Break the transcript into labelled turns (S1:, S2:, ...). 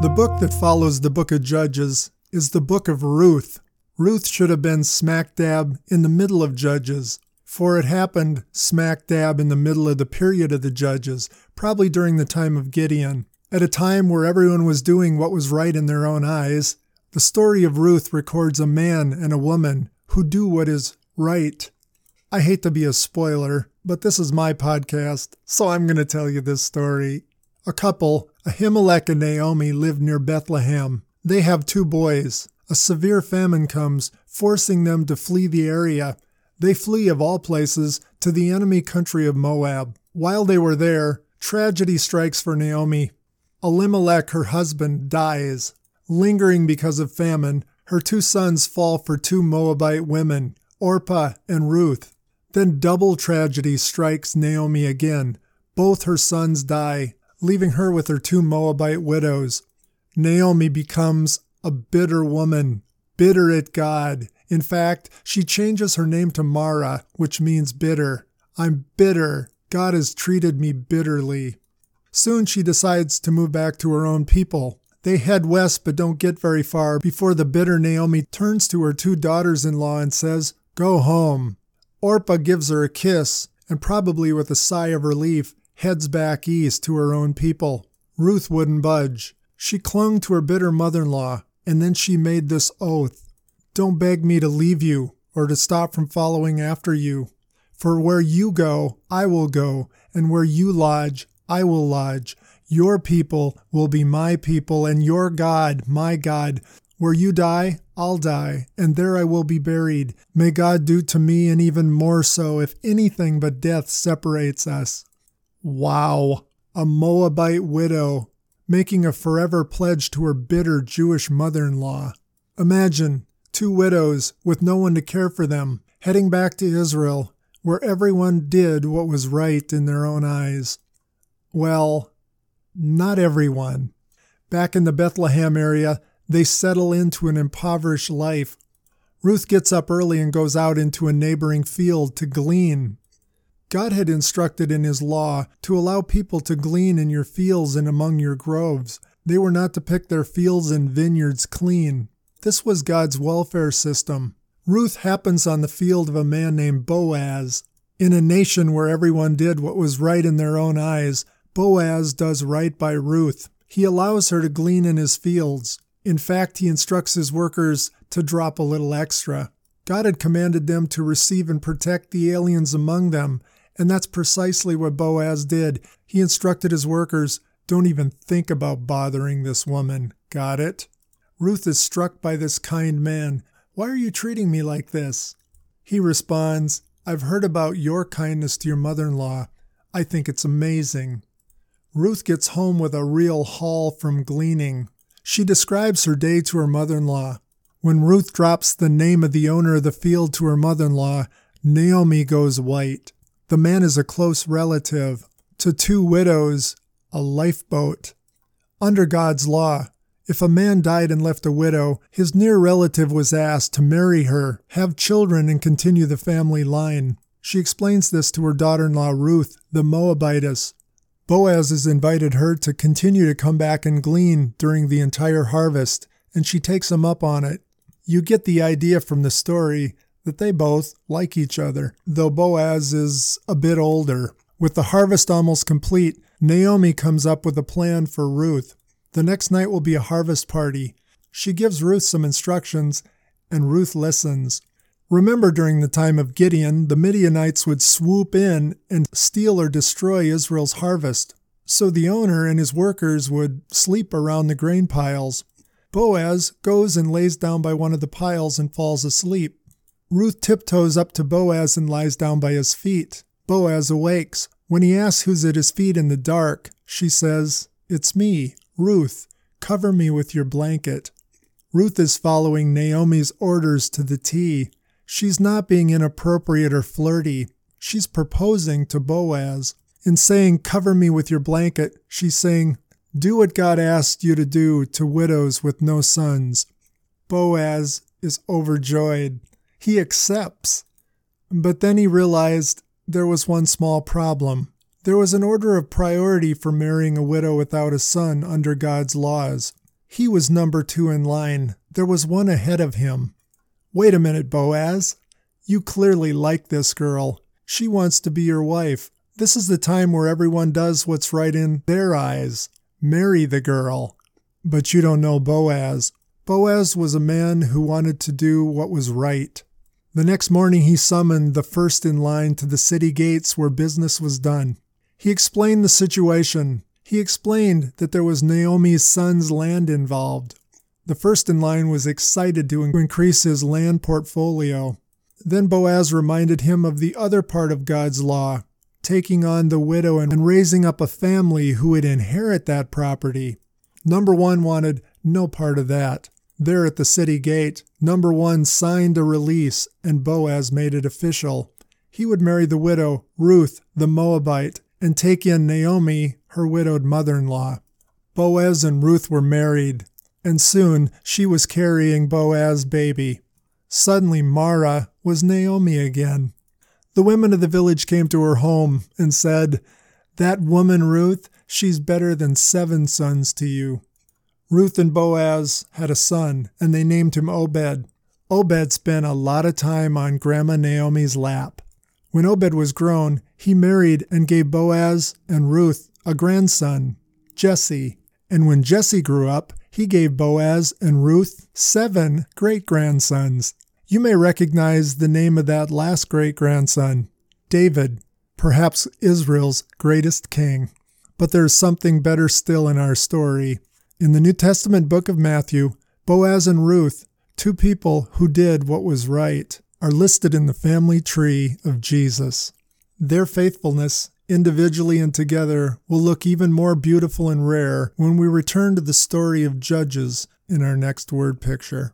S1: The book that follows the book of Judges is the book of Ruth. Ruth should have been smack dab in the middle of Judges, for it happened smack dab in the middle of the period of the Judges, probably during the time of Gideon. At a time where everyone was doing what was right in their own eyes, the story of Ruth records a man and a woman who do what is right. I hate to be a spoiler, but this is my podcast, so I'm going to tell you this story. A couple, Elimelech and Naomi, live near Bethlehem. They have two boys. A severe famine comes, forcing them to flee the area. They flee, of all places, to the enemy country of Moab. While they were there, tragedy strikes for Naomi. Elimelech, her husband, dies. Lingering because of famine, her two sons fall for two Moabite women, Orpah and Ruth. Then double tragedy strikes Naomi again. Both her sons die, leaving her with her two Moabite widows. Naomi becomes a bitter woman, bitter at God. In fact, she changes her name to Mara, which means bitter. I'm bitter. God has treated me bitterly. Soon she decides to move back to her own people. They head west but don't get very far before the bitter Naomi turns to her two daughters in law and says, Go home. Orpah gives her a kiss and, probably with a sigh of relief, heads back east to her own people. Ruth wouldn't budge. She clung to her bitter mother in law, and then she made this oath Don't beg me to leave you or to stop from following after you. For where you go, I will go, and where you lodge, I will lodge. Your people will be my people, and your God, my God. Where you die, I'll die, and there I will be buried. May God do to me, and even more so, if anything but death separates us. Wow, a Moabite widow making a forever pledge to her bitter Jewish mother in law. Imagine two widows with no one to care for them heading back to Israel, where everyone did what was right in their own eyes. Well, not everyone. Back in the Bethlehem area, they settle into an impoverished life. Ruth gets up early and goes out into a neighboring field to glean. God had instructed in His law to allow people to glean in your fields and among your groves. They were not to pick their fields and vineyards clean. This was God's welfare system. Ruth happens on the field of a man named Boaz. In a nation where everyone did what was right in their own eyes, Boaz does right by Ruth. He allows her to glean in his fields. In fact, he instructs his workers to drop a little extra. God had commanded them to receive and protect the aliens among them, and that's precisely what Boaz did. He instructed his workers don't even think about bothering this woman. Got it? Ruth is struck by this kind man. Why are you treating me like this? He responds, I've heard about your kindness to your mother in law. I think it's amazing. Ruth gets home with a real haul from gleaning. She describes her day to her mother in law. When Ruth drops the name of the owner of the field to her mother in law, Naomi goes white. The man is a close relative. To two widows, a lifeboat. Under God's law, if a man died and left a widow, his near relative was asked to marry her, have children, and continue the family line. She explains this to her daughter in law Ruth, the Moabitess. Boaz has invited her to continue to come back and glean during the entire harvest, and she takes him up on it. You get the idea from the story that they both like each other, though Boaz is a bit older. With the harvest almost complete, Naomi comes up with a plan for Ruth. The next night will be a harvest party. She gives Ruth some instructions, and Ruth listens. Remember, during the time of Gideon, the Midianites would swoop in and steal or destroy Israel's harvest. So the owner and his workers would sleep around the grain piles. Boaz goes and lays down by one of the piles and falls asleep. Ruth tiptoes up to Boaz and lies down by his feet. Boaz awakes. When he asks who's at his feet in the dark, she says, It's me, Ruth. Cover me with your blanket. Ruth is following Naomi's orders to the T. She's not being inappropriate or flirty. She's proposing to Boaz. In saying, Cover me with your blanket, she's saying, Do what God asked you to do to widows with no sons. Boaz is overjoyed. He accepts. But then he realized there was one small problem. There was an order of priority for marrying a widow without a son under God's laws. He was number two in line. There was one ahead of him. Wait a minute, Boaz. You clearly like this girl. She wants to be your wife. This is the time where everyone does what's right in their eyes. Marry the girl. But you don't know Boaz. Boaz was a man who wanted to do what was right. The next morning he summoned the first in line to the city gates where business was done. He explained the situation. He explained that there was Naomi's son's land involved. The first in line was excited to increase his land portfolio. Then Boaz reminded him of the other part of God's law, taking on the widow and raising up a family who would inherit that property. Number one wanted no part of that. There at the city gate, number one signed a release, and Boaz made it official. He would marry the widow, Ruth the Moabite, and take in Naomi, her widowed mother in law. Boaz and Ruth were married, and soon she was carrying Boaz's baby. Suddenly, Mara was Naomi again. The women of the village came to her home and said, That woman, Ruth, she's better than seven sons to you. Ruth and Boaz had a son, and they named him Obed. Obed spent a lot of time on Grandma Naomi's lap. When Obed was grown, he married and gave Boaz and Ruth a grandson, Jesse. And when Jesse grew up, he gave Boaz and Ruth seven great grandsons. You may recognize the name of that last great grandson, David, perhaps Israel's greatest king. But there's something better still in our story. In the New Testament book of Matthew, Boaz and Ruth, two people who did what was right, are listed in the family tree of Jesus. Their faithfulness, individually and together, will look even more beautiful and rare when we return to the story of Judges in our next word picture.